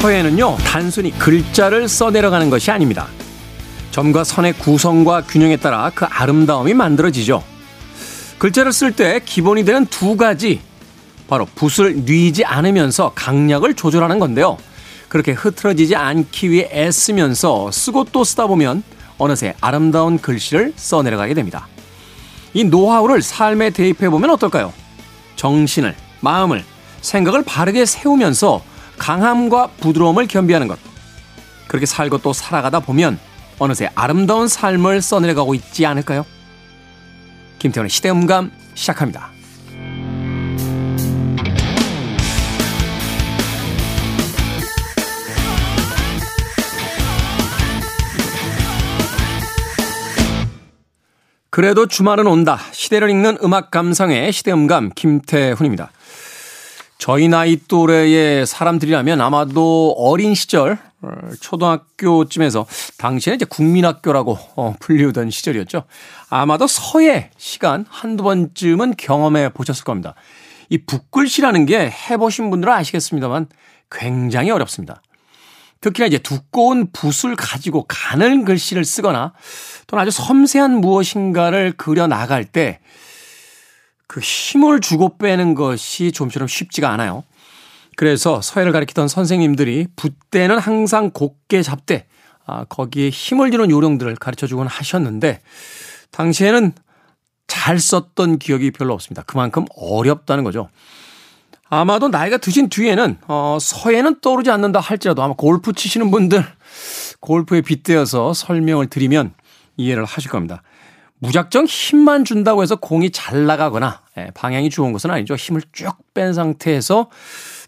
서예는요, 단순히 글자를 써내려가는 것이 아닙니다. 점과 선의 구성과 균형에 따라 그 아름다움이 만들어지죠. 글자를 쓸 때 기본이 되는 두 가지, 바로 붓을 뉘지 않으면서 강약을 조절하는 건데요. 그렇게 흐트러지지 않기 위해 애쓰면서 쓰고 또 쓰다 보면 어느새 아름다운 글씨를 써내려가게 됩니다. 이 노하우를 삶에 대입해 보면 어떨까요? 정신을, 마음을, 생각을 바르게 세우면서 강함과 부드러움을 겸비하는 것. 그렇게 살고 또 살아가다 보면 어느새 아름다운 삶을 써내려가고 있지 않을까요? 김태훈의 시대음감 시작합니다. 그래도 주말은 온다. 시대를 읽는 음악 감상의 시대음감 김태훈입니다. 저희 나이 또래의 사람들이라면 아마도 어린 시절 어, 초등학교쯤에서 당시에 이제 국민학교라고 어, 불리우던 시절이었죠. 아마도 서예 시간 한두 번쯤은 경험해 보셨을 겁니다. 이 붓글씨라는 게 해보신 분들은 아시겠습니다만 굉장히 어렵습니다. 특히나 이제 두꺼운 붓을 가지고 가는 글씨를 쓰거나 또는 아주 섬세한 무엇인가를 그려 나갈 때 그 힘을 주고 빼는 것이 좀처럼 쉽지가 않아요. 그래서 서예를 가르치던 선생님들이 붓대는 항상 곱게 잡되 아, 거기에 힘을 주는 요령들을 가르쳐 주곤 하셨는데 당시에는 잘 썼던 기억이 별로 없습니다. 그만큼 어렵다는 거죠. 아마도 나이가 드신 뒤에는 어, 서예는 떠오르지 않는다 할지라도 아마 골프 치시는 분들 골프에 빗대어서 설명을 드리면 이해를 하실 겁니다. 무작정 힘만 준다고 해서 공이 잘 나가거나 예, 방향이 좋은 것은 아니죠. 힘을 쭉 뺀 상태에서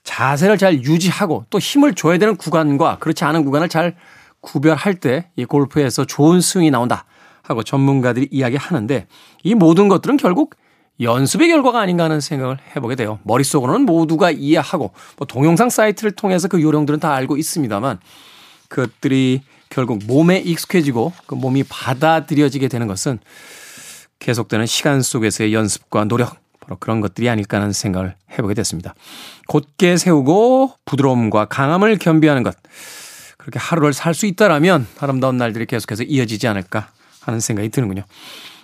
자세를 잘 유지하고 또 힘을 줘야 되는 구간과 그렇지 않은 구간을 잘 구별할 때 이 골프에서 좋은 스윙이 나온다 하고 전문가들이 이야기하는데 이 모든 것들은 결국 연습의 결과가 아닌가 하는 생각을 해보게 돼요. 머릿속으로는 모두가 이해하고 뭐 동영상 사이트를 통해서 그 요령들은 다 알고 있습니다만 그것들이 결국 몸에 익숙해지고 그 몸이 받아들여지게 되는 것은 계속되는 시간 속에서의 연습과 노력 바로 그런 것들이 아닐까 하는 생각을 해보게 됐습니다. 곧게 세우고 부드러움과 강함을 겸비하는 것 그렇게 하루를 살 수 있다라면 아름다운 날들이 계속해서 이어지지 않을까 하는 생각이 드는군요.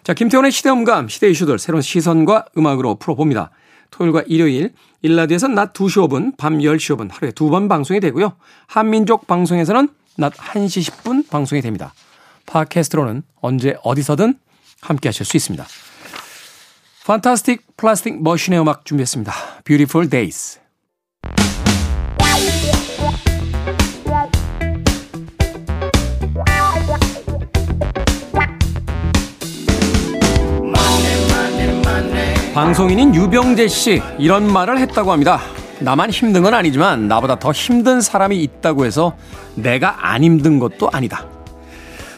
자, 김태훈의 시대음감, 시대 이슈들 새로운 시선과 음악으로 풀어봅니다. 토요일과 일요일, 일라디에서는 낮 2시 5분, 밤 10시 5분 하루에 두 번 방송이 되고요. 한민족 방송에서는 낮 1시 10분 방송이 됩니다. 팟캐스트로는 언제 어디서든 함께 하실 수 있습니다. 판타스틱 플라스틱 머신의 음악 준비했습니다. Beautiful Days. 방송인인 유병재 씨 이런 말을 했다고 합니다. 나만 힘든 건 아니지만 나보다 더 힘든 사람이 있다고 해서 내가 안 힘든 것도 아니다.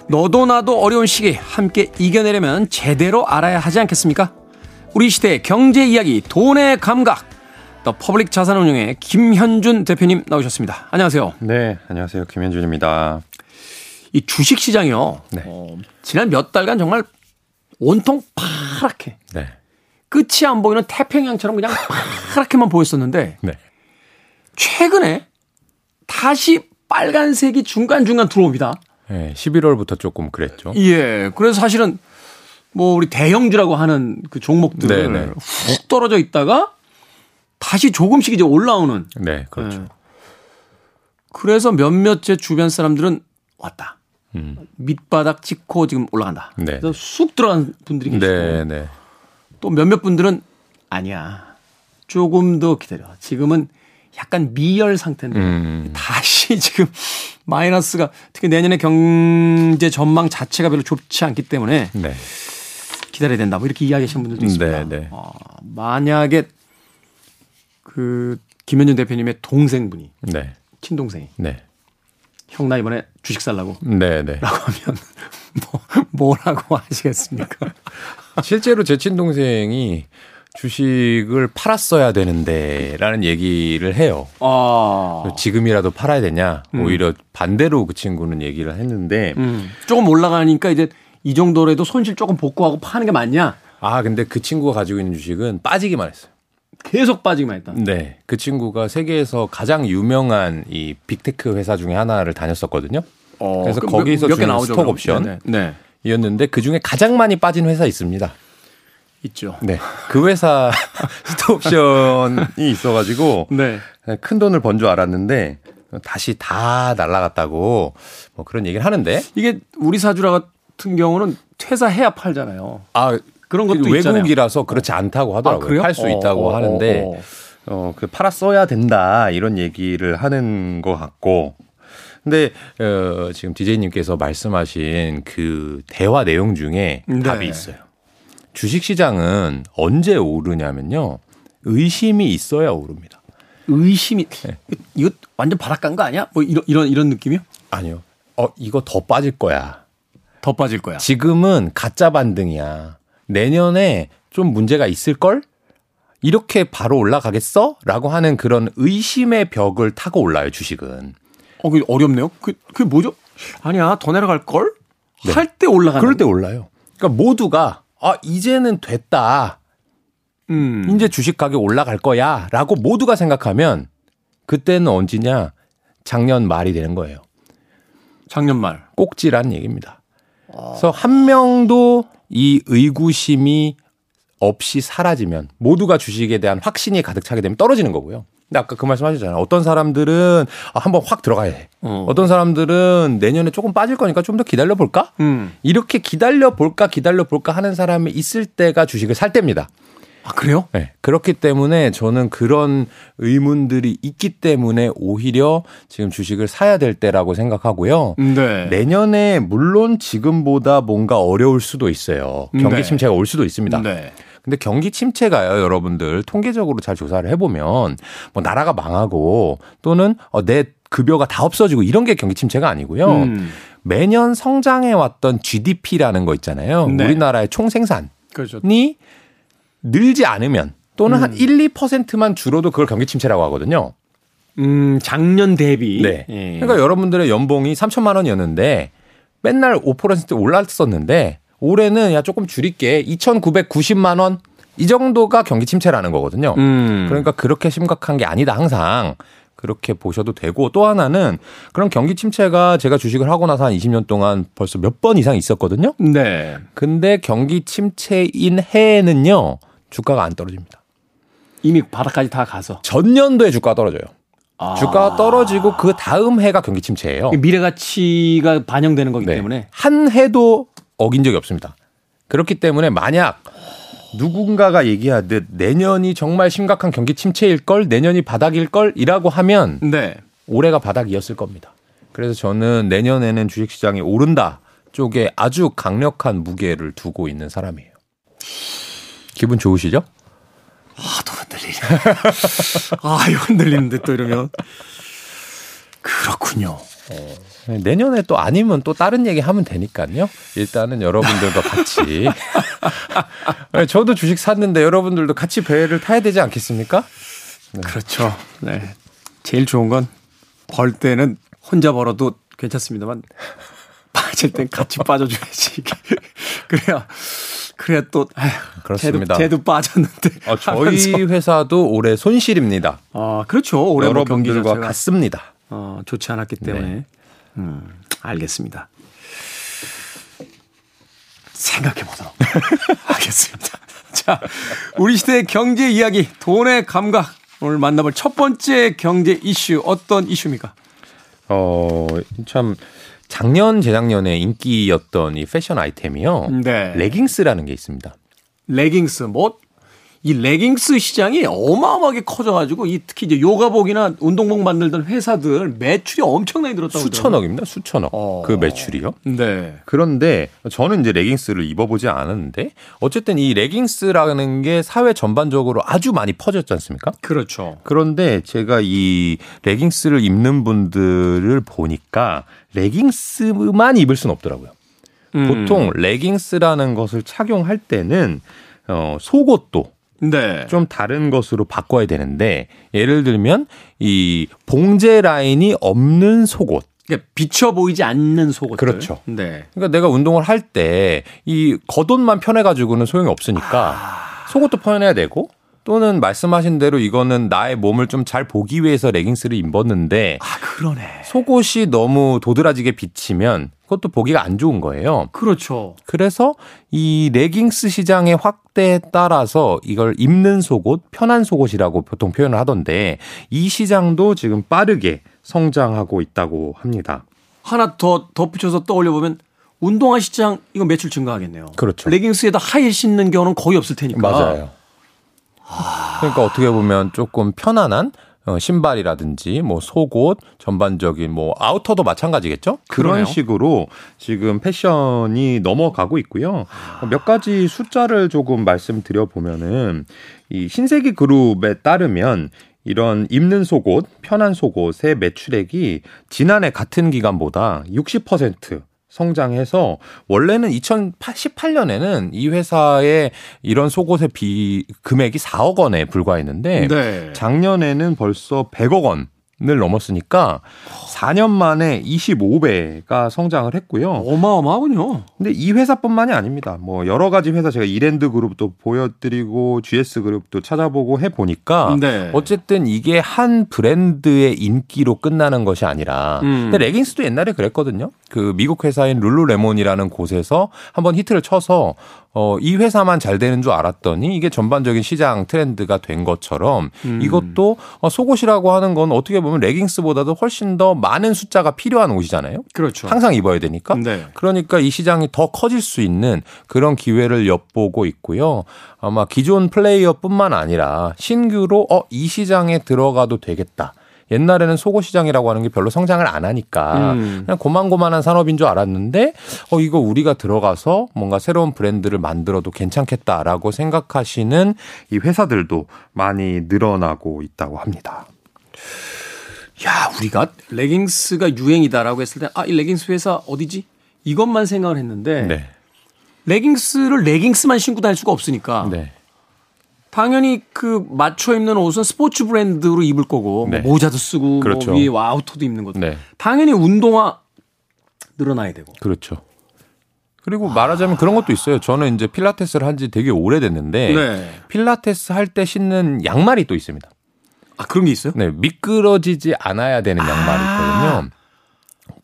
너도 나도 어려운 시기 함께 이겨내려면 제대로 알아야 하지 않겠습니까? 우리 시대의 경제 이야기 돈의 감각 더 퍼블릭 자산운용의 김현준 대표님 나오셨습니다. 안녕하세요. 네, 안녕하세요. 김현준입니다. 이 주식 시장이요. 네. 어, 지난 몇 달간 정말 온통 파랗게 네. 끝이 안 보이는 태평양처럼 그냥 파랗게만 보였었는데 네. 최근에 다시 빨간색이 중간중간 들어옵니다. 네, 11월부터 조금 그랬죠. 예. 그래서 사실은 뭐 우리 대형주라고 하는 그 종목들 네네. 네. 훅 떨어져 있다가 다시 조금씩 이제 올라오는. 네, 그렇죠. 예. 그래서 몇몇 제 주변 사람들은 왔다. 음. 밑바닥 찍고 지금 올라간다. 네. 그래서 쑥 들어간 분들이 계시고. 네, 네. 또 몇몇 분들은 아니야. 조금 더 기다려. 지금은 약간 미열 상태인데 음. 다시 지금 마이너스가 특히 내년에 경제 전망 자체가 별로 좋지 않기 때문에 네. 기다려야 된다. 뭐 이렇게 이야기하시는 분들도 있습니다. 네, 네. 어, 만약에 그 김현준 대표님의 동생분이 네. 친동생이 네. 형나 이번에 주식 살라고 네, 네. 라고 하면 뭐 뭐라고 하시겠습니까? 실제로 제 친동생이 주식을 팔았어야 되는데라는 얘기를 해요. 아. 지금이라도 팔아야 되냐? 음. 오히려 반대로 그 친구는 얘기를 했는데 음. 조금 올라가니까 이제 이 정도라도 손실 조금 복구하고 파는 게 맞냐? 아 근데 그 친구가 가지고 있는 주식은 빠지기만 했어요. 계속 빠지기만 했다. 네. 그 친구가 세계에서 가장 유명한 이 빅테크 회사 중에 하나를 다녔었거든요. 어, 그래서 그 거기서 몇, 몇 주는 스톡 옵션 네. 이었는데 그 중에 가장 많이 빠진 회사 있습니다. 있죠. 네. 그 회사 스톡 옵션이 있어가지고 네. 큰 돈을 번 줄 알았는데 다시 다 날라갔다고 뭐 그런 얘기를 하는데 이게 우리 사주라 같은 경우는 퇴사해야 팔잖아요. 아 그런 것도 그 외국이라서 그렇지 않다고 하더라고요. 아, 팔수 어, 있다고 어, 하는데 어, 어. 어, 그 팔았어야 된다 이런 얘기를 하는 것 같고. 근데 어, 지금 디제이님께서 말씀하신 그 대화 내용 중에 네. 답이 있어요. 주식 시장은 언제 오르냐면요. 의심이 있어야 오릅니다. 의심이 네. 이거 완전 바닥 간거 아니야? 뭐 이런 이런 이런 느낌이요? 아니요. 어 이거 더 빠질 거야. 더 빠질 거야. 지금은 가짜 반등이야. 내년에 좀 문제가 있을 걸? 이렇게 바로 올라가겠어? 라고 하는 그런 의심의 벽을 타고 올라요, 주식은. 어, 그 어렵네요. 그, 그게 뭐죠? 아니야, 더 내려갈 걸? 네. 할때 올라가는 그럴 때 올라요. 그러니까 모두가 아, 이제는 됐다. 음. 이제 주식 가격 올라갈 거야. 라고 모두가 생각하면 그때는 언제냐? 작년 말이 되는 거예요. 작년 말. 꼭지란 얘기입니다. 아. 그래서 한 명도 이 의구심이 없이 사라지면 모두가 주식에 대한 확신이 가득 차게 되면 떨어지는 거고요. 근데 아까 그 말씀 하셨잖아요. 어떤 사람들은 아, 한번 확 들어가야 해. 어. 떤 사람들은 내년에 조금 빠질 거니까 좀 더 기다려 볼까? 음. 이렇게 기다려 볼까 기다려 볼까 하는 사람이 있을 때가 주식을 살 때입니다. 아, 그래요? 네. 그렇기 때문에 저는 그런 의문들이 있기 때문에 오히려 지금 주식을 사야 될 때라고 생각하고요. 네. 내년에 물론 지금보다 뭔가 어려울 수도 있어요. 경기 네. 침체가 올 수도 있습니다. 네. 근데 경기 침체가요, 여러분들 통계적으로 잘 조사를 해보면 뭐 나라가 망하고 또는 어, 내 급여가 다 없어지고 이런 게 경기 침체가 아니고요. 음. 매년 성장해 왔던 GDP라는 거 있잖아요. 네. 우리나라의 총 생산이 그렇죠. 늘지 않으면 또는 음. 한 1, 2%만 줄어도 그걸 경기 침체라고 하거든요. 음, 작년 대비. 네. 예. 그러니까 여러분들의 연봉이 3천만 원이었는데 맨날 5% 올랐었는데 올해는 야 조금 줄일게 2,990만 원. 이 정도가 경기 침체라는 거거든요. 음. 그러니까 그렇게 심각한 게 아니다 항상 그렇게 보셔도 되고 또 하나는 그런 경기 침체가 제가 주식을 하고 나서 한 20년 동안 벌써 몇 번 이상 있었거든요. 네. 근데 경기 침체인 해에는요 주가가 안 떨어집니다. 이미 바닥까지 다 가서 전년도에 주가 가 떨어져요. 아. 주가가 떨어지고 그 다음 해가 경기 침체예요. 미래 가치가 반영되는 거기 네. 때문에 한 해도 어긴 적이 없습니다. 그렇기 때문에 만약 누군가가 얘기하듯 내년이 정말 심각한 경기 침체일 걸, 내년이 바닥일 걸이라고 하면 네. 올해가 바닥이었을 겁니다. 그래서 저는 내년에는 주식시장이 오른다 쪽에 아주 강력한 무게를 두고 있는 사람이에요. 기분 좋으시죠? 아, 또 흔들리네. 아, 이거 흔들리는데 또 이러면. 그렇군요. 어. 내년에 또 아니면 또 다른 얘기 하면 되니까요. 일단은 여러분들과 같이. 네, 저도 주식 샀는데 여러분들도 같이 배를 타야 되지 않겠습니까? 네. 그렇죠. 네. 제일 좋은 건 벌 때는 혼자 벌어도 괜찮습니다만 빠질 땐 같이 빠져줘야지. 그래야 그래야 또 아휴, 그렇습니다. 쟤도, 쟤도 빠졌는데. 어, 저희 회사도 올해 손실입니다. 아 그렇죠. 올해 뭐 여러분들과 뭐 같습니다. 어, 좋지 않았기 때문에. 네. 음, 알겠습니다. 생각해 보도록 하겠습니다. 자, 우리 시대의 경제 이야기, 돈의 감각. 오늘 만나볼 첫 번째 경제 이슈, 어떤 이슈입니까? 어, 참, 작년, 재작년에 인기였던 이 패션 아이템이요. 네. 레깅스라는 게 있습니다. 레깅스, 뭐, 이 레깅스 시장이 어마어마하게 커져가지고 이 특히 이제 요가복이나 운동복 만들던 회사들 매출이 엄청나게 늘었다고 수천억입니다. 수천억. 어. 그 매출이요. 네. 그런데 저는 이제 레깅스를 입어보지 않았는데 어쨌든 이 레깅스라는 게 사회 전반적으로 아주 많이 퍼졌지 않습니까? 그렇죠. 그런데 제가 이 레깅스를 입는 분들을 보니까 레깅스만 입을 수는 없더라고요. 음. 보통 레깅스라는 것을 착용할 때는 어, 속옷도 네. 좀 다른 것으로 바꿔야 되는데 예를 들면 이 봉제 라인이 없는 속옷 그러니까 비쳐 보이지 않는 속옷. 그렇죠. 네. 그러니까 내가 운동을 할 때 이 겉옷만 편해 가지고는 소용이 없으니까 아... 속옷도 편해야 되고 또는 말씀하신 대로 이거는 나의 몸을 좀 잘 보기 위해서 레깅스를 입었는데 아 그러네 속옷이 너무 도드라지게 비치면 그것도 보기가 안 좋은 거예요. 그렇죠. 그래서 이 레깅스 시장의 확대에 따라서 이걸 입는 속옷, 편한 속옷이라고 보통 표현을 하던데 이 시장도 지금 빠르게 성장하고 있다고 합니다. 하나 더 덧붙여서 떠올려 보면 운동화 시장 이거 매출 증가하겠네요. 그렇죠. 레깅스에다 하일 신는 경우는 거의 없을 테니까. 맞아요. 그러니까 어떻게 보면 조금 편안한 어, 신발이라든지 뭐 속옷 전반적인 뭐 아우터도 마찬가지겠죠? 그런 그러네요. 식으로 지금 패션이 넘어가고 있고요. 몇 가지 숫자를 조금 말씀드려 보면은 이 신세기 그룹에 따르면 이런 입는 속옷, 편한 속옷의 매출액이 지난해 같은 기간보다 60% 성장해서 원래는 2018년에는 이 회사의 이런 속옷의 비 금액이 4억 원에 불과했는데 네. 작년에는 벌써 100억 원 을 넘었으니까 4년 만에 25배가 성장을 했고요. 어마어마하군요. 근데 이 회사뿐만이 아닙니다. 뭐 여러 가지 회사 제가 이랜드 그룹도 보여드리고 GS 그룹도 찾아보고 해 보니까 네. 어쨌든 이게 한 브랜드의 인기로 끝나는 것이 아니라 음. 근데 레깅스도 옛날에 그랬거든요. 그 미국 회사인 룰루레몬이라는 곳에서 한번 히트를 쳐서 어, 이 회사만 잘 되는 줄 알았더니 이게 전반적인 시장 트렌드가 된 것처럼 음. 이것도 어, 속옷이라고 하는 건 어떻게 보면 레깅스보다도 훨씬 더 많은 숫자가 필요한 옷이잖아요. 그렇죠. 항상 입어야 되니까. 네. 그러니까 이 시장이 더 커질 수 있는 그런 기회를 엿보고 있고요. 아마 기존 플레이어뿐만 아니라 신규로 어, 이 시장에 들어가도 되겠다. 옛날에는 속옷 시장이라고 하는 게 별로 성장을 안 하니까 음. 그냥 고만고만한 산업인 줄 알았는데 어 이거 우리가 들어가서 뭔가 새로운 브랜드를 만들어도 괜찮겠다라고 생각하시는 이 회사들도 많이 늘어나고 있다고 합니다. 야, 우리가 레깅스가 유행이다라고 했을 때 아, 이 레깅스 회사 어디지? 이것만 생각을 했는데 네. 레깅스를 레깅스만 신고 다닐 수가 없으니까 네. 당연히 그 맞춰 입는 옷은 스포츠 브랜드로 입을 거고 뭐 네. 뭐 모자도 쓰고 뭐 그렇죠. 뭐 위에 아우터도 입는 것도 네. 당연히 운동화 늘어나야 되고 그렇죠. 그리고 말하자면 그런 것도 있어요. 저는 이제 필라테스를 한 지 되게 오래됐는데 네. 필라테스 할 때 신는 양말이 또 있습니다. 아 그런 게 있어요? 네, 미끄러지지 않아야 되는 양말이 아. 있거든요.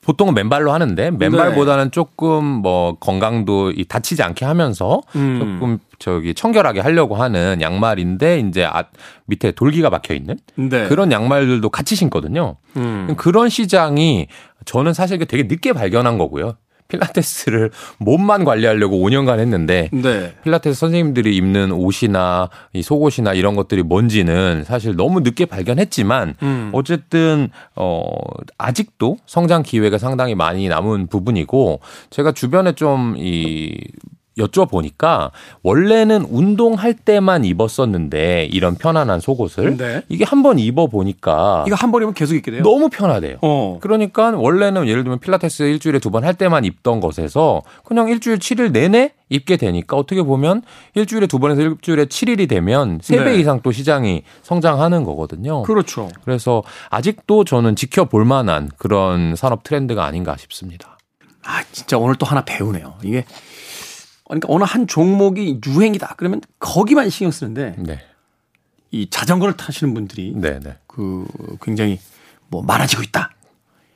보통은 맨발로 하는데 맨발보다는 네. 조금 뭐 건강도 다치지 않게 하면서 음. 조금 저기 청결하게 하려고 하는 양말인데 이제 앞 밑에 돌기가 박혀 있는 네. 그런 양말들도 같이 신거든요. 음. 그런 시장이 저는 사실 되게 늦게 발견한 거고요. 필라테스를 몸만 관리하려고 5년간 했는데 네. 필라테스 선생님들이 입는 옷이나 이 속옷이나 이런 것들이 뭔지는 사실 너무 늦게 발견했지만 음. 어쨌든 어 아직도 성장 기회가 상당히 많이 남은 부분이고 제가 주변에 좀 이 여쭤보니까 원래는 운동할 때만 입었었는데 이런 편안한 속옷을 네. 이게 한 번 입어 보니까 이거 한 번 입으면 계속 입게 돼요? 너무 편하대요. 어. 그러니까 원래는 예를 들면 필라테스 일주일에 두 번 할 때만 입던 것에서 그냥 일주일 7일 내내 입게 되니까 어떻게 보면 일주일에 두 번에서 일주일에 7일이 되면 3배 네. 이상 또 시장이 성장하는 거거든요. 그렇죠. 그래서 아직도 저는 지켜볼 만한 그런 산업 트렌드가 아닌가 싶습니다. 아, 진짜 오늘 또 하나 배우네요. 이게 그러니까 어느 한 종목이 유행이다 그러면 거기만 신경 쓰는데 네. 이 자전거를 타시는 분들이 네, 네. 그 굉장히 뭐 많아지고 있다.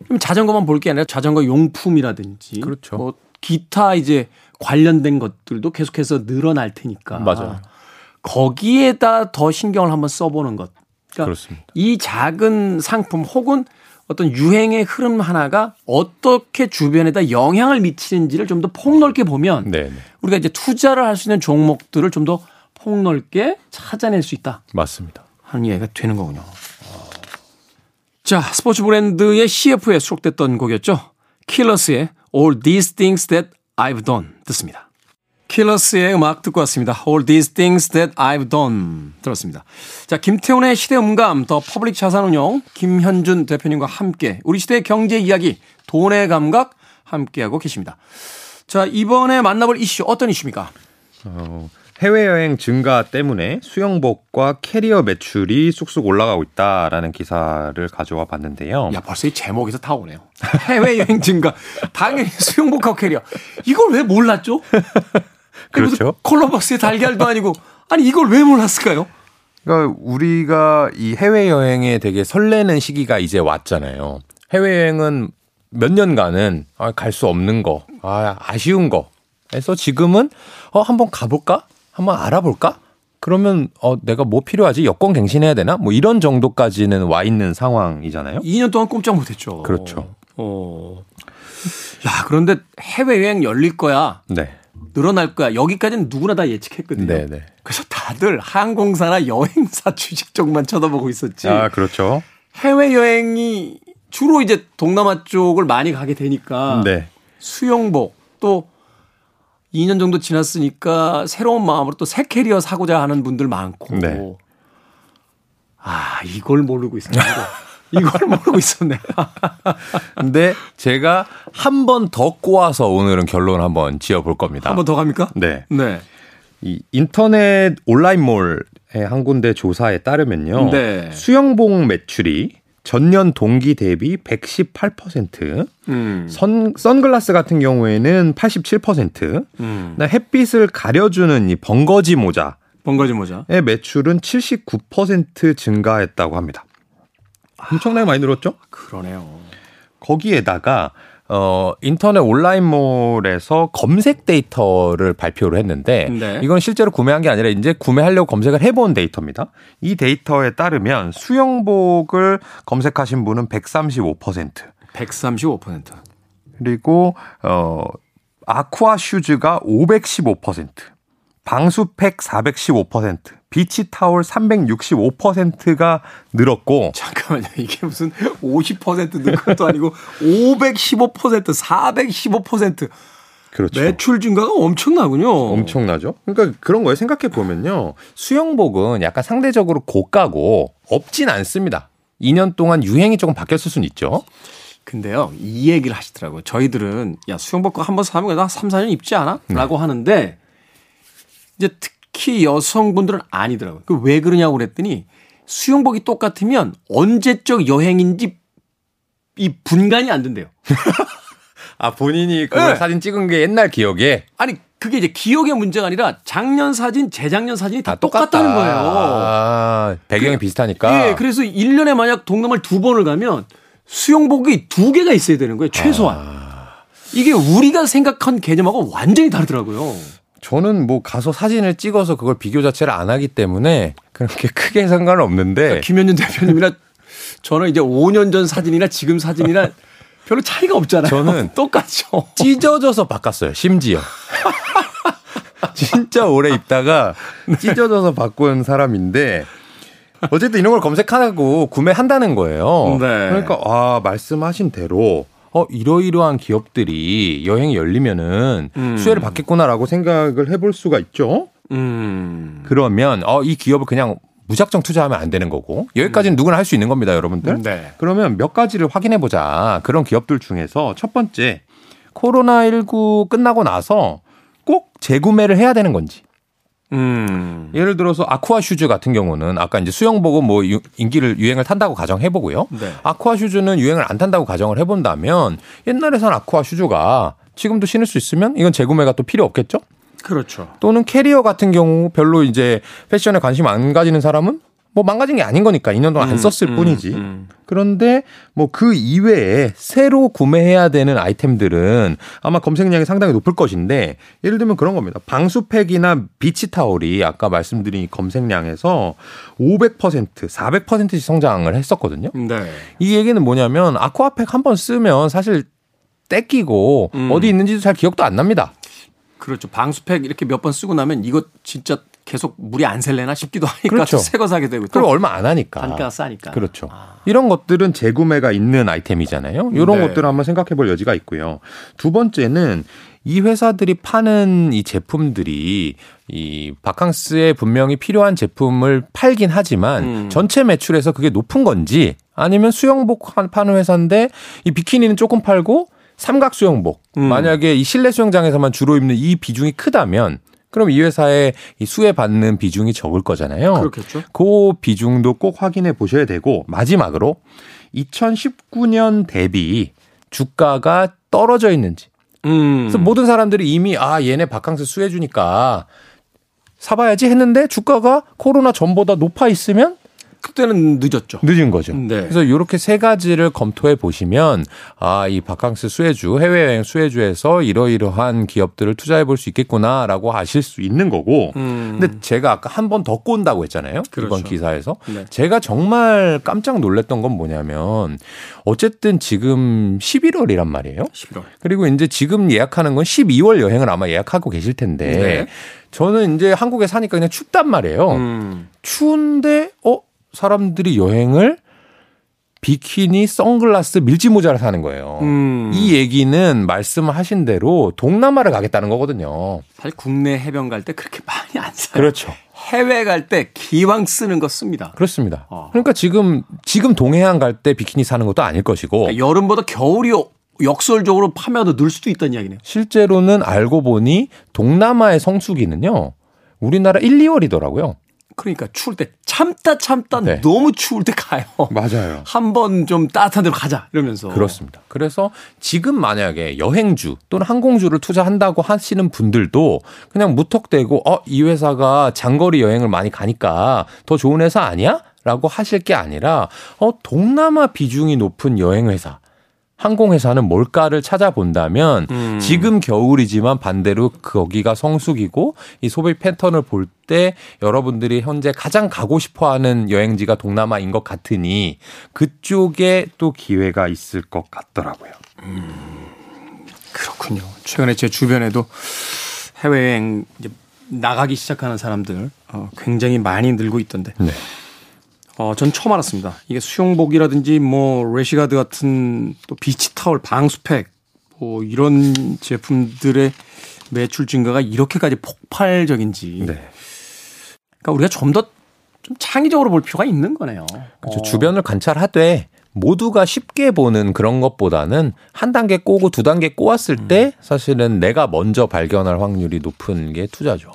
그럼 자전거만 볼 게 아니라 자전거 용품이라든지 그렇죠. 뭐 기타 이제 관련된 것들도 계속해서 늘어날 테니까 맞아요. 거기에다 더 신경을 한번 써보는 것. 그러니까 그렇습니다. 이 작은 상품 혹은 어떤 유행의 흐름 하나가 어떻게 주변에다 영향을 미치는지를 좀 더 폭넓게 보면 네네. 우리가 이제 투자를 할 수 있는 종목들을 좀 더 폭넓게 찾아낼 수 있다. 맞습니다. 하는 이야기가 되는 거군요. 자, 스포츠 브랜드의 CF에 수록됐던 곡이었죠. 킬러스의 All These Things That I've Done 듣습니다. 킬러스의 음악 듣고 왔습니다. All these things that I've done 들었습니다. 자, 김태훈의 시대 음감 더 퍼블릭 자산운용 김현준 대표님과 함께 우리 시대의 경제 이야기 돈의 감각 함께하고 계십니다. 자, 이번에 만나볼 이슈 어떤 이슈입니까? 어, 해외여행 증가 때문에 수영복과 캐리어 매출이 쑥쑥 올라가고 있다라는 기사를 가져와 봤는데요. 야, 벌써 이 제목에서 다 오네요. 해외여행 증가. 당연히 수영복하고 캐리어. 이걸 왜 몰랐죠? 그렇죠. 콜럼버스의 달걀도 아니고 아니 이걸 왜 몰랐을까요? 그러니까 우리가 이 해외 여행에 되게 설레는 시기가 이제 왔잖아요. 해외 여행은 몇 년간은 아, 갈 수 없는 거, 아, 아쉬운 거. 그래서 지금은 어 한번 가볼까? 한번 알아볼까? 그러면 어 내가 뭐 필요하지? 여권 갱신해야 되나? 뭐 이런 정도까지는 와 있는 상황이잖아요. 2년 동안 꼼짝 못했죠. 그렇죠. 어. 야 그런데 해외 여행 열릴 거야. 네. 늘어날 거야. 여기까지는 누구나 다 예측했거든요. 네네. 네. 그래서 다들 항공사나 여행사 주식 쪽만 쳐다보고 있었지. 아 그렇죠. 해외 여행이 주로 이제 동남아 쪽을 많이 가게 되니까 네. 수영복 또 2년 정도 지났으니까 새로운 마음으로 또 새 캐리어 사고자 하는 분들 많고. 네. 아, 이걸 모르고 있었네. 이걸 모르고 있었네. 근데 제가 한 번 더 꼬아서 오늘은 결론을 한번 지어 볼 겁니다. 한 번 더 갑니까? 네. 네. 이 인터넷 온라인몰의 한 군데 조사에 따르면요. 네. 수영복 매출이 전년 동기 대비 118%, 음. 선, 선글라스 같은 경우에는 87%, 음. 햇빛을 가려주는 이 벙거지 모자, 벙거지 모자의 매출은 79% 증가했다고 합니다. 엄청나게 많이 늘었죠? 그러네요. 거기에다가 어, 인터넷 온라인몰에서 검색 데이터를 발표를 했는데 네. 이건 실제로 구매한 게 아니라 이제 구매하려고 검색을 해본 데이터입니다. 이 데이터에 따르면 수영복을 검색하신 분은 135%. 135%. 그리고 어 아쿠아 슈즈가 515%. 방수팩 415%, 비치 타월 365%가 늘었고 잠깐만요. 이게 무슨 50%는 것도 아니고 515%, 415% 그렇죠. 매출 증가가 엄청나군요. 엄청나죠. 그러니까 그런 거에 생각해 보면요. 수영복은 약간 상대적으로 고가고 없진 않습니다. 2년 동안 유행이 조금 바뀌었을 수는 있죠. 근데요, 이 얘기를 하시더라고요. 저희들은 야, 수영복 한번 사면 나 3, 4년 입지 않아? 라고 네. 하는데 이제 특히 여성분들은 아니더라고요. 그 왜 그러냐고 그랬더니 수영복이 똑같으면 언제적 여행인지 이 분간이 안 된대요. 아, 본인이 그 네. 사진 찍은 게 옛날 기억에? 아니, 그게 이제 기억의 문제가 아니라 작년 사진, 재작년 사진이 다 아, 똑같다는 거예요. 아, 배경이 그, 비슷하니까? 예, 그래서 1년에 만약 동남아를 두 번을 가면 수영복이 두 개가 있어야 되는 거예요, 최소한. 아. 이게 우리가 생각한 개념하고 완전히 다르더라고요. 저는 뭐 가서 사진을 찍어서 그걸 비교 자체를 안 하기 때문에 그렇게 크게 상관은 없는데. 그러니까 김현준 대표님이나 저는 이제 5년 전 사진이나 지금 사진이나 별로 차이가 없잖아요. 저는 똑같죠. 찢어져서 바꿨어요. 심지어. 진짜 오래 입다가 찢어져서 바꾼 사람인데 어쨌든 이런 걸 검색하고 구매한다는 거예요. 네. 그러니까 아 말씀하신 대로 어 이러이러한 기업들이 여행이 열리면은 음. 수혜를 받겠구나라고 생각을 해볼 수가 있죠. 음. 그러면 어 이 기업을 그냥 무작정 투자하면 안 되는 거고 여기까지는 음. 누구나 할 수 있는 겁니다, 여러분들. 네. 그러면 몇 가지를 확인해 보자. 그런 기업들 중에서 첫 번째 코로나 19 끝나고 나서 꼭 재구매를 해야 되는 건지. 음. 예를 들어서 아쿠아 슈즈 같은 경우는 아까 이제 수영복은 뭐 인기를 유행을 탄다고 가정해 보고요. 네. 아쿠아 슈즈는 유행을 안 탄다고 가정을 해 본다면 옛날에선 아쿠아 슈즈가 지금도 신을 수 있으면 이건 재구매가 또 필요 없겠죠? 그렇죠. 또는 캐리어 같은 경우 별로 이제 패션에 관심 안 가지는 사람은 뭐 망가진 게 아닌 거니까 2년 동안 안 음, 썼을 음, 뿐이지. 음. 그런데 뭐 그 이외에 새로 구매해야 되는 아이템들은 아마 검색량이 상당히 높을 것인데 예를 들면 그런 겁니다. 방수팩이나 비치 타올이 아까 말씀드린 검색량에서 500% 400%씩 성장을 했었거든요. 네. 이 얘기는 뭐냐면 아쿠아팩 한 번 쓰면 사실 떼끼고 음. 어디 있는지도 잘 기억도 안 납니다. 그렇죠. 방수팩 이렇게 몇 번 쓰고 나면 이거 진짜 계속 물이 안 셀래나 싶기도 하니까 그렇죠. 새거 사게 되고 그럼 얼마 안 하니까 단가가 싸니까 그렇죠. 아. 이런 것들은 재구매가 있는 아이템이잖아요. 이런 네. 것들을 한번 생각해 볼 여지가 있고요. 두 번째는 이 회사들이 파는 이 제품들이 이 바캉스에 분명히 필요한 제품을 팔긴 하지만 음. 전체 매출에서 그게 높은 건지 아니면 수영복 파는 회사인데 이 비키니는 조금 팔고 삼각 수영복 음. 만약에 이 실내 수영장에서만 주로 입는 이 비중이 크다면 그럼 이 회사의 이 수혜 받는 비중이 적을 거잖아요. 그렇겠죠. 그 비중도 꼭 확인해 보셔야 되고 마지막으로 2019년 대비 주가가 떨어져 있는지. 음. 그래서 모든 사람들이 이미 아 얘네 바캉스 수혜 주니까 사봐야지 했는데 주가가 코로나 전보다 높아 있으면 그때는 늦었죠. 늦은 거죠. 네. 그래서 이렇게 세 가지를 검토해 보시면 아, 이 바캉스 수혜주, 해외여행 수혜주에서 이러이러한 기업들을 투자해 볼 수 있겠구나라고 아실 수 있는 거고. 음. 근데 제가 아까 한 번 더 꼰다고 했잖아요. 그렇죠. 이번 기사에서. 네. 제가 정말 깜짝 놀랐던 건 뭐냐면 어쨌든 지금 11월이란 말이에요. 11월. 그리고 이제 지금 예약하는 건 12월 여행을 아마 예약하고 계실 텐데 네. 저는 이제 한국에 사니까 그냥 춥단 말이에요. 음. 추운데 어 사람들이 여행을 비키니, 선글라스, 밀짚 모자를 사는 거예요. 음. 이 얘기는 말씀하신 대로 동남아를 가겠다는 거거든요. 사실 국내 해변 갈 때 그렇게 많이 안 사요. 그렇죠. 해외 갈 때 기왕 쓰는 거 씁니다. 그렇습니다. 어. 그러니까 지금 지금 동해안 갈 때 비키니 사는 것도 아닐 것이고 그러니까 여름보다 겨울이 역설적으로 판매가 늘 수도 있다는 이야기네요. 실제로는 알고 보니 동남아의 성수기는요. 우리나라 1, 2월이더라고요. 그러니까 추울 때 참다 참다 네. 너무 추울 때 가요. 맞아요. 한 번 좀 따뜻한 데로 가자 이러면서. 그렇습니다. 그래서 지금 만약에 여행주 또는 항공주를 투자한다고 하시는 분들도 그냥 무턱대고 어 이 회사가 장거리 여행을 많이 가니까 더 좋은 회사 아니야? 라고 하실 게 아니라 어 동남아 비중이 높은 여행 회사 항공회사는 뭘까를 찾아본다면 음. 지금 겨울이지만 반대로 거기가 성수기고 이 소비 패턴을 볼 때 여러분들이 현재 가장 가고 싶어 하는 여행지가 동남아인 것 같으니 그쪽에 또 기회가 있을 것 같더라고요. 음. 그렇군요. 최근에 제 주변에도 해외여행 나가기 시작하는 사람들 어, 굉장히 많이 늘고 있던데. 네. 어, 전 처음 알았습니다. 이게 수영복이라든지 뭐 래시가드 같은 또 비치 타월, 방수팩 뭐 이런 제품들의 매출 증가가 이렇게까지 폭발적인지. 네. 그러니까 우리가 좀 더좀 좀 창의적으로 볼 필요가 있는 거네요. 그렇죠. 어. 주변을 관찰하되 모두가 쉽게 보는 그런 것보다는 한 단계 꼬고 두 단계 꼬았을 음. 때 사실은 내가 먼저 발견할 확률이 높은 게 투자죠.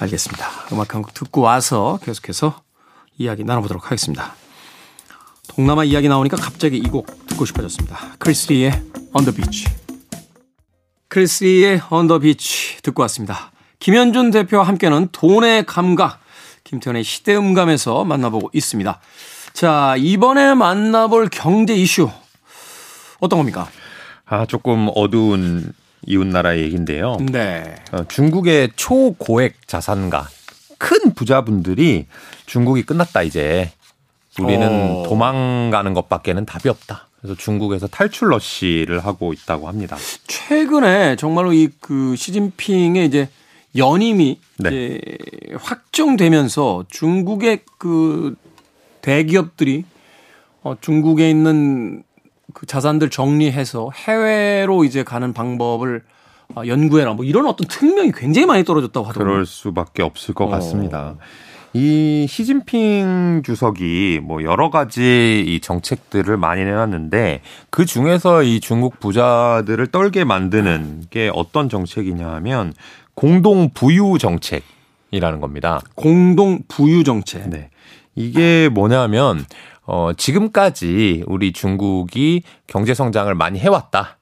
알겠습니다. 음악 한 곡 듣고 와서 계속해서 이야기 나눠보도록 하겠습니다. 동남아 이야기 나오니까 갑자기 이 곡 듣고 싶어졌습니다. 크리스리의 On the Beach. 크리스리의 On the Beach 듣고 왔습니다. 김현준 대표와 함께는 돈의 감각, 김태현의 시대음감에서 만나보고 있습니다. 자, 이번에 만나볼 경제 이슈 어떤 겁니까? 아, 조금 어두운 이웃 나라의 얘기인데요. 네. 어, 중국의 초고액 자산가, 큰 부자분들이 중국이 끝났다 이제 우리는 어. 도망가는 것밖에는 답이 없다. 그래서 중국에서 탈출 러시를 하고 있다고 합니다. 최근에 정말로 이 그 시진핑의 이제 연임이 네. 이제 확정되면서 중국의 그 대기업들이 어 중국에 있는 그 자산들 정리해서 해외로 이제 가는 방법을 아, 연구해라 뭐 이런 어떤 특명이 굉장히 많이 떨어졌다고 하더라고요. 그럴 수밖에 없을 것 어. 같습니다. 이 시진핑 주석이 뭐 여러 가지 이 정책들을 많이 내놨는데 그 중에서 이 중국 부자들을 떨게 만드는 게 어떤 정책이냐 하면 공동 부유 정책이라는 겁니다. 공동 부유 정책. 네. 이게 뭐냐면 어 지금까지 우리 중국이 경제 성장을 많이 해 왔다.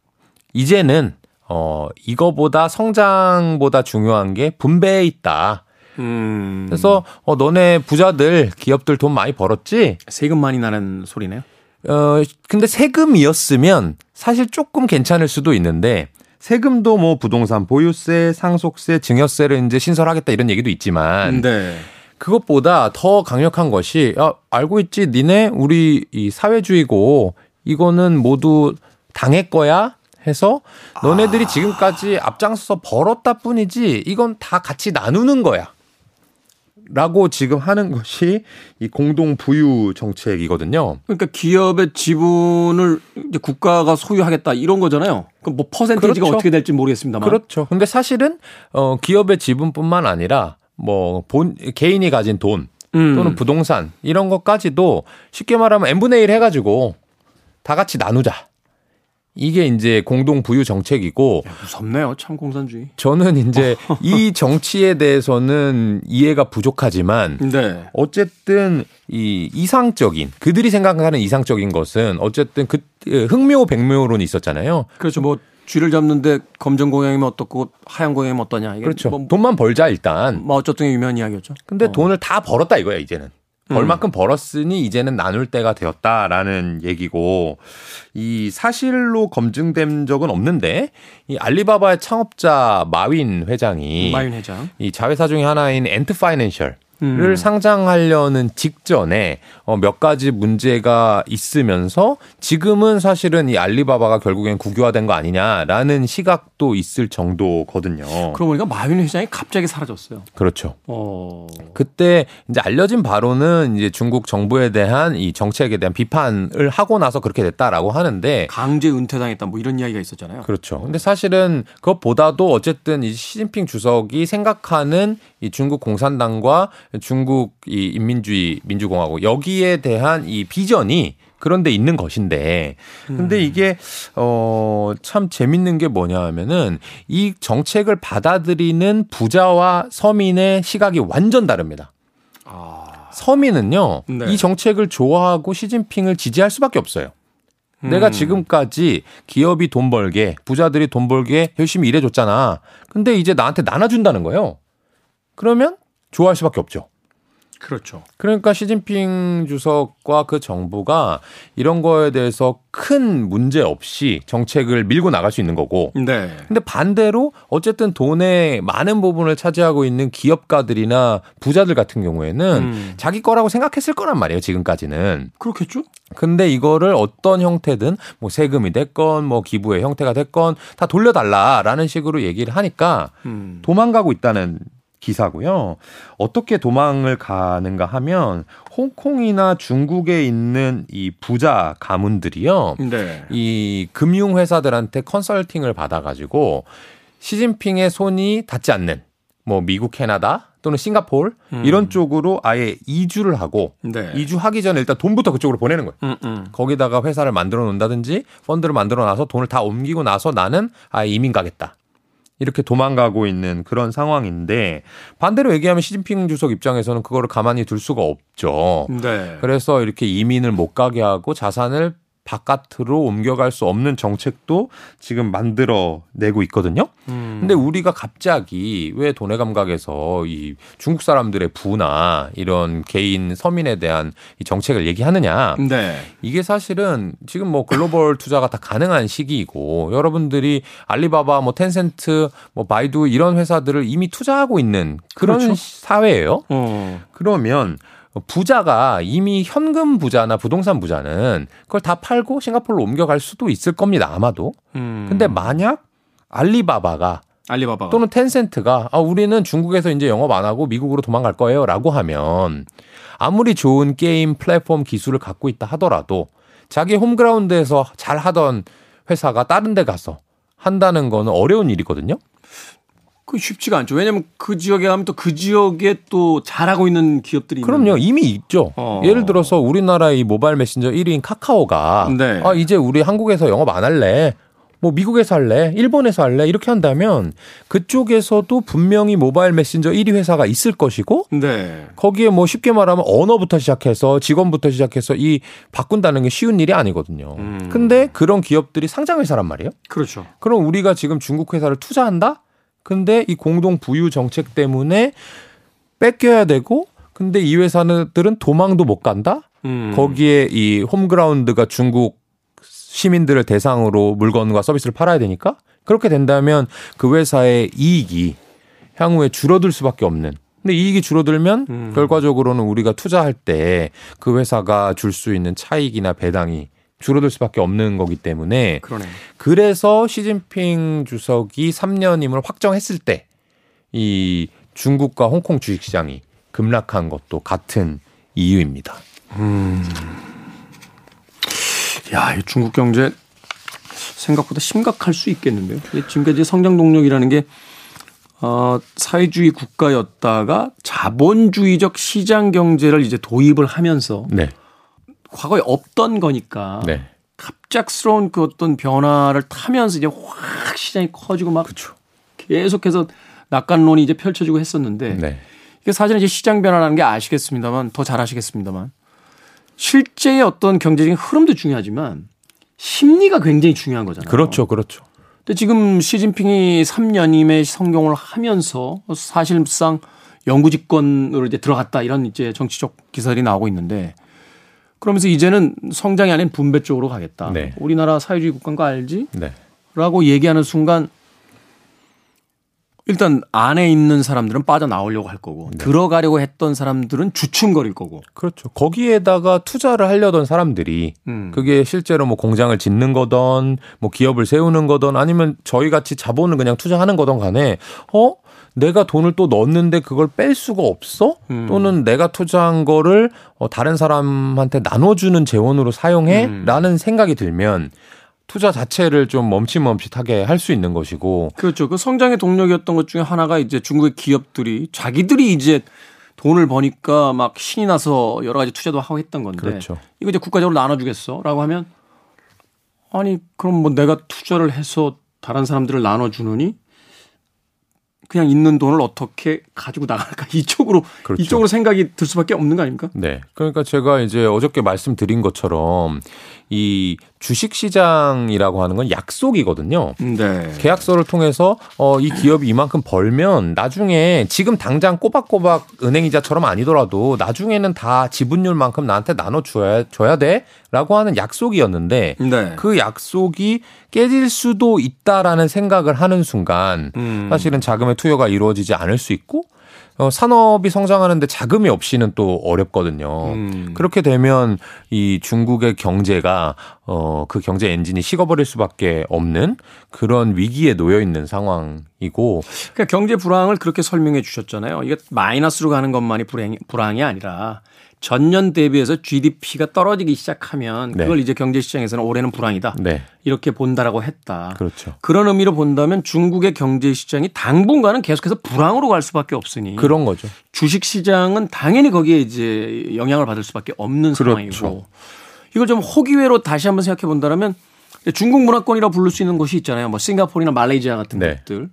이제는 어, 이거보다 성장보다 중요한 게 분배에 있다. 음. 그래서 어, 너네 부자들 기업들 돈 많이 벌었지? 세금 많이 나는 소리네요. 어, 근데 세금이었으면 사실 조금 괜찮을 수도 있는데 세금도 뭐 부동산 보유세, 상속세, 증여세를 이제 신설하겠다 이런 얘기도 있지만 네. 그것보다 더 강력한 것이 야, 알고 있지 니네 우리 이 사회주의고 이거는 모두 당의 거야 해서 너네들이 아. 지금까지 앞장서서 벌었다 뿐이지 이건 다 같이 나누는 거야. 라고 지금 하는 것이 이 공동 부유 정책이거든요. 그러니까 기업의 지분을 이제 국가가 소유하겠다 이런 거잖아요. 그럼 뭐 퍼센티지가 그렇죠. 어떻게 될지 모르겠습니다만. 그렇죠. 근데 사실은 어 기업의 지분뿐만 아니라 뭐 본 개인이 가진 돈 음. 또는 부동산 이런 것까지도 쉽게 말하면 n분의 1 해가지고 다 같이 나누자. 이게 이제 공동 부유 정책이고 야, 무섭네요. 참 공산주의. 저는 이제 이 정치에 대해서는 이해가 부족하지만 네. 어쨌든 이 이상적인 그들이 생각하는 이상적인 것은 어쨌든 그 흑묘 백묘론이 있었잖아요. 그렇죠. 뭐 쥐를 잡는데 검정 고양이면 어떻고 하얀 고양이면 어떠냐. 이게 그렇죠. 뭐, 돈만 벌자 일단. 뭐 어쨌든 유명한 이야기였죠. 근데 어. 돈을 다 벌었다 이거야 이제는. 벌만큼 음. 벌었으니 이제는 나눌 때가 되었다라는 얘기고 이 사실로 검증된 적은 없는데 이 알리바바의 창업자 마윈 회장이 마윈 회장 이 자회사 중에 하나인 앤트 파이낸셜 를 음. 상장하려는 직전에 어, 몇 가지 문제가 있으면서 지금은 사실은 이 알리바바가 결국엔 국유화된 거 아니냐라는 시각도 있을 정도거든요. 그러고 보니까 마윈 회장이 갑자기 사라졌어요. 그렇죠. 어... 그때 이제 알려진 바로는 이제 중국 정부에 대한 이 정책에 대한 비판을 하고 나서 그렇게 됐다라고 하는데 강제 은퇴당했다 뭐 이런 이야기가 있었잖아요. 그렇죠. 근데 사실은 그것보다도 어쨌든 이 시진핑 주석이 생각하는 이 중국 공산당과 중국 이 인민주의 민주공화국 여기에 대한 이 비전이 그런 데 있는 것인데 근데 음. 이게 어참 재밌는 게 뭐냐 하면은 이 정책을 받아들이는 부자와 서민의 시각이 완전 다릅니다. 아. 서민은요. 네. 이 정책을 좋아하고 시진핑을 지지할 수밖에 없어요. 음. 내가 지금까지 기업이 돈 벌게 부자들이 돈 벌게 열심히 일해줬잖아. 근데 이제 나한테 나눠준다는 거예요. 그러면 좋아할 수밖에 없죠. 그렇죠. 그러니까 시진핑 주석과 그 정부가 이런 거에 대해서 큰 문제 없이 정책을 밀고 나갈 수 있는 거고. 네. 근데 반대로 어쨌든 돈의 많은 부분을 차지하고 있는 기업가들이나 부자들 같은 경우에는 음. 자기 거라고 생각했을 거란 말이에요, 지금까지는. 그렇겠죠? 근데 이거를 어떤 형태든 뭐 세금이 됐건 뭐 기부의 형태가 됐건 다 돌려달라라는 식으로 얘기를 하니까 음. 도망가고 있다는 기사고요. 어떻게 도망을 가는가 하면 홍콩이나 중국에 있는 이 부자 가문들이요. 네. 이 금융 회사들한테 컨설팅을 받아 가지고 시진핑의 손이 닿지 않는 뭐 미국, 캐나다 또는 싱가폴 음. 이런 쪽으로 아예 이주를 하고 네. 이주하기 전에 일단 돈부터 그쪽으로 보내는 거예요. 음, 음. 거기다가 회사를 만들어 놓는다든지 펀드를 만들어 놔서 돈을 다 옮기고 나서 나는 아예 이민 가겠다. 이렇게 도망가고 있는 그런 상황인데 반대로 얘기하면 시진핑 주석 입장에서는 그거를 가만히 둘 수가 없죠. 네. 그래서 이렇게 이민을 못 가게 하고 자산을 바깥으로 옮겨갈 수 없는 정책도 지금 만들어 내고 있거든요. 음. 근데 우리가 갑자기 왜 돈의 감각에서 이 중국 사람들의 부나 이런 개인 서민에 대한 이 정책을 얘기하느냐. 네. 이게 사실은 지금 뭐 글로벌 투자가 다 가능한 시기이고 여러분들이 알리바바 뭐 텐센트 뭐 바이두 이런 회사들을 이미 투자하고 있는 그런 그렇죠. 사회예요. 어. 그러면 부자가 이미 현금 부자나 부동산 부자는 그걸 다 팔고 싱가포르로 옮겨갈 수도 있을 겁니다. 아마도. 음. 근데 만약 알리바바가 알리바바 또는 텐센트가 아 우리는 중국에서 이제 영업 안 하고 미국으로 도망갈 거예요라고 하면 아무리 좋은 게임 플랫폼 기술을 갖고 있다 하더라도 자기 홈그라운드에서 잘 하던 회사가 다른 데 가서 한다는 거는 어려운 일이거든요. 그 쉽지가 않죠. 왜냐하면 그 지역에 가면 또 그 지역에 또 잘하고 있는 기업들이 그럼요. 이미 있죠. 어. 예를 들어서 우리나라의 모바일 메신저 1위인 카카오가 네. 아 이제 우리 한국에서 영업 안 할래. 뭐 미국에서 할래, 일본에서 할래 이렇게 한다면 그쪽에서도 분명히 모바일 메신저 1위 회사가 있을 것이고 네. 거기에 뭐 쉽게 말하면 언어부터 시작해서 직원부터 시작해서 이 바꾼다는 게 쉬운 일이 아니거든요. 음. 근데 그런 기업들이 상장 회사란 말이에요. 그렇죠. 그럼 우리가 지금 중국 회사를 투자한다? 근데 이 공동 부유 정책 때문에 뺏겨야 되고 근데 이 회사들은 도망도 못 간다? 음. 거기에 이 홈그라운드가 중국 시민들을 대상으로 물건과 서비스를 팔아야 되니까 그렇게 된다면 그 회사의 이익이 향후에 줄어들 수밖에 없는. 근데 이익이 줄어들면 음. 결과적으로는 우리가 투자할 때 그 회사가 줄 수 있는 차익이나 배당이 줄어들 수밖에 없는 거기 때문에 그러네. 그래서 시진핑 주석이 3년임을 확정했을 때 이 중국과 홍콩 주식시장이 급락한 것도 같은 이유입니다. 음. 야, 이 중국 경제 생각보다 심각할 수 있겠는데요. 지금까지 성장 동력이라는 게 어, 사회주의 국가였다가 자본주의적 시장 경제를 이제 도입을 하면서 네. 과거에 없던 거니까 네. 갑작스러운 그 어떤 변화를 타면서 이제 확 시장이 커지고 막 그쵸. 계속해서 낙관론이 이제 펼쳐지고 했었는데 네. 이게 사실은 이제 시장 변화라는 게 아시겠습니다만 더 잘 아시겠습니다만 실제의 어떤 경제적인 흐름도 중요하지만 심리가 굉장히 중요한 거잖아요. 그렇죠, 그렇죠. 근데 지금 시진핑이 3년임의 성공을 하면서 사실상 영구 집권으로 이제 들어갔다 이런 이제 정치적 기사들이 나오고 있는데 그러면서 이제는 성장이 아닌 분배 쪽으로 가겠다. 네. 우리나라 사회주의 국가인 거 알지? 네. 라고 얘기하는 순간 일단 안에 있는 사람들은 빠져나오려고 할 거고 네. 들어가려고 했던 사람들은 주춤거릴 거고. 그렇죠. 거기에다가 투자를 하려던 사람들이 음. 그게 실제로 뭐 공장을 짓는 거던 뭐 기업을 세우는 거던 아니면 저희 같이 자본을 그냥 투자하는 거던 간에 어 내가 돈을 또 넣었는데 그걸 뺄 수가 없어? 음. 또는 내가 투자한 거를 어, 다른 사람한테 나눠주는 재원으로 사용해? 음. 라는 생각이 들면 투자 자체를 좀 멈칫멈칫하게 할 수 있는 것이고. 그렇죠. 그 성장의 동력이었던 것 중에 하나가 이제 중국의 기업들이 자기들이 이제 돈을 버니까 막 신이 나서 여러 가지 투자도 하고 했던 건데. 그렇죠. 이거 이제 국가적으로 나눠주겠어? 라고 하면 아니, 그럼 뭐 내가 투자를 해서 다른 사람들을 나눠주느니 그냥 있는 돈을 어떻게 가지고 나갈까 이쪽으로 그렇죠. 이쪽으로 생각이 들 수밖에 없는 거 아닙니까? 네. 그러니까 제가 이제 어저께 말씀드린 것처럼 이 주식 시장이라고 하는 건 약속이거든요. 네. 계약서를 통해서 어, 이 기업이 이만큼 벌면 나중에 지금 당장 꼬박꼬박 은행 이자처럼 아니더라도 나중에는 다 지분율만큼 나한테 나눠 줘야 줘야 돼라고 하는 약속이었는데 네. 그 약속이 깨질 수도 있다라는 생각을 하는 순간 음. 사실은 자금의 투여가 이루어지지 않을 수 있고 어, 산업이 성장하는데 자금이 없이는 또 어렵거든요. 음. 그렇게 되면 이 중국의 경제가 어, 그 경제 엔진이 식어버릴 수밖에 없는 그런 위기에 놓여 있는 상황이고. 그러니까 경제 불황을 그렇게 설명해 주셨잖아요. 이게 마이너스로 가는 것만이 불행, 불황이 아니라 전년 대비해서 GDP가 떨어지기 시작하면 네. 그걸 네. 이제 경제 시장에서는 올해는 불황이다. 네. 이렇게 본다라고 했다. 그렇죠. 그런 의미로 본다면 중국의 경제 시장이 당분간은 계속해서 불황으로 갈 수밖에 없으니 그런 거죠. 주식 시장은 당연히 거기에 이제 영향을 받을 수밖에 없는 그렇죠. 상황이고 이걸 좀 호기외로 다시 한번 생각해 본다면 중국 문화권이라 부를 수 있는 곳이 있잖아요. 뭐 싱가포르나 말레이시아 같은 네. 것들.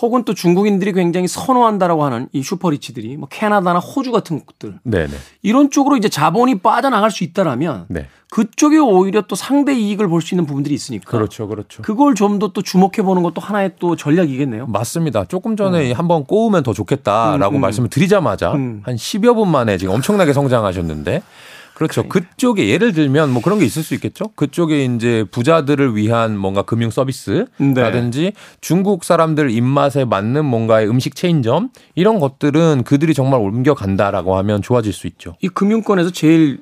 혹은 또 중국인들이 굉장히 선호한다라고 하는 이 슈퍼리치들이 뭐 캐나다나 호주 같은 곳들 네네. 이런 쪽으로 이제 자본이 빠져나갈 수 있다라면 네. 그쪽에 오히려 또 상대 이익을 볼 수 있는 부분들이 있으니까 그렇죠, 그렇죠. 그걸 좀 더 또 주목해 보는 것도 하나의 또 전략이겠네요. 맞습니다. 조금 전에 음. 한번 꼬우면 더 좋겠다라고 음, 음. 말씀을 드리자마자 음. 한 10여 분 만에 지금 엄청나게 성장하셨는데 그렇죠. 그러니까. 그쪽에 예를 들면 뭐 그런 게 있을 수 있겠죠. 그쪽에 이제 부자들을 위한 뭔가 금융 서비스라든지 네. 중국 사람들 입맛에 맞는 뭔가의 음식 체인점 이런 것들은 그들이 정말 옮겨간다라고 하면 좋아질 수 있죠. 이 금융권에서 제일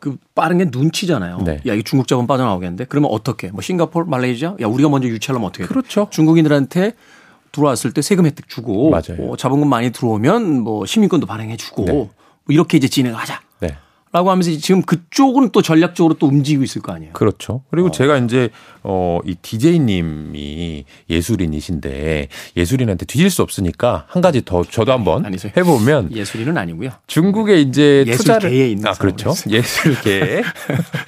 그 빠른 게 눈치잖아요. 네. 야, 이 중국 자본 빠져나오겠는데? 그러면 어떻게? 뭐 싱가포르, 말레이시아? 야, 우리가 먼저 유치하려면 어떻게 해? 그렇죠. 중국인들한테 들어왔을 때 세금 혜택 주고 맞아요. 뭐 자본금 많이 들어오면 뭐 시민권도 발행해 주고 네. 뭐 이렇게 이제 진행하자. 네. 라고 하면서 지금 그쪽은 또 전략적으로 또 움직이고 있을 거 아니에요. 그렇죠. 그리고 어. 제가 이제 어, 이 DJ님이 예술인이신데 예술인한테 뒤질 수 없으니까 한 가지 더 저도 한번 아니죠. 해보면 예술인은 아니고요. 중국에 이제 투자를 예술계에 있는 아 그렇죠. 예술계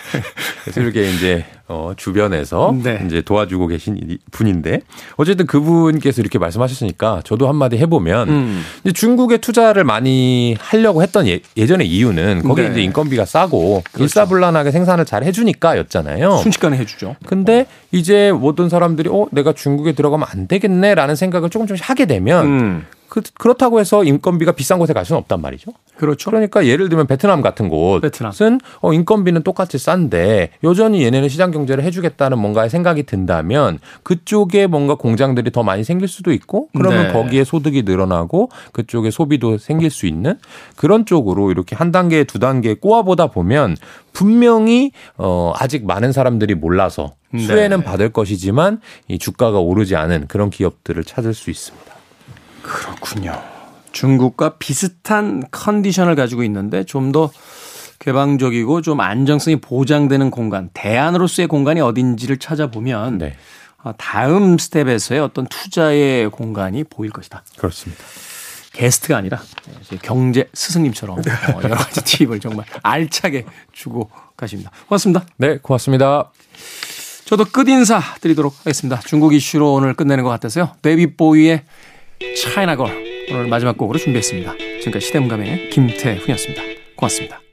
예술계 이제 어, 주변에서 네. 이제 도와주고 계신 분인데 어쨌든 그분께서 이렇게 말씀하셨으니까 저도 한마디 해보면 음. 이제 중국에 투자를 많이 하려고 했던 예, 예전의 이유는 거기 네. 이제 인건비가 싸고 그렇죠. 일사불란하게 생산을 잘 해주니까였잖아요. 순식간에 해주죠. 근데 이제 모든 사람들이 어 내가 중국에 들어가면 안 되겠네라는 생각을 조금 조금씩 하게 되면 음. 그, 그렇다고 해서 인건비가 비싼 곳에 갈 수는 없단 말이죠. 그렇죠. 그러니까 예를 들면 베트남 같은 곳은 베트남. 어, 인건비는 똑같이 싼데 여전히 얘네는 시장 경제를 해주겠다는 뭔가의 생각이 든다면 그쪽에 뭔가 공장들이 더 많이 생길 수도 있고 그러면 네. 거기에 소득이 늘어나고 그쪽에 소비도 생길 수 있는 그런 쪽으로 이렇게 한 단계 두 단계 꼬아보다 보면 분명히 어, 아직 많은 사람들이 몰라서 네. 수혜는 네. 받을 것이지만 이 주가가 오르지 않은 그런 기업들을 찾을 수 있습니다. 그렇군요. 중국과 비슷한 컨디션을 가지고 있는데 좀 더 개방적이고 좀 안정성이 보장되는 공간, 대안으로서의 공간이 어딘지를 찾아보면 네. 어, 다음 스텝에서의 어떤 투자의 공간이 보일 것이다. 그렇습니다. 게스트가 아니라 경제 스승님처럼 어, 여러 가지 팁을 정말 알차게 주고 가십니다. 고맙습니다. 네, 고맙습니다. 저도 끝 인사 드리도록 하겠습니다. 중국 이슈로 오늘 끝내는 것 같아서요. 데뷔 보이의 차이나걸 오늘 마지막 곡으로 준비했습니다. 지금까지 시대문감의 김태훈이었습니다. 고맙습니다.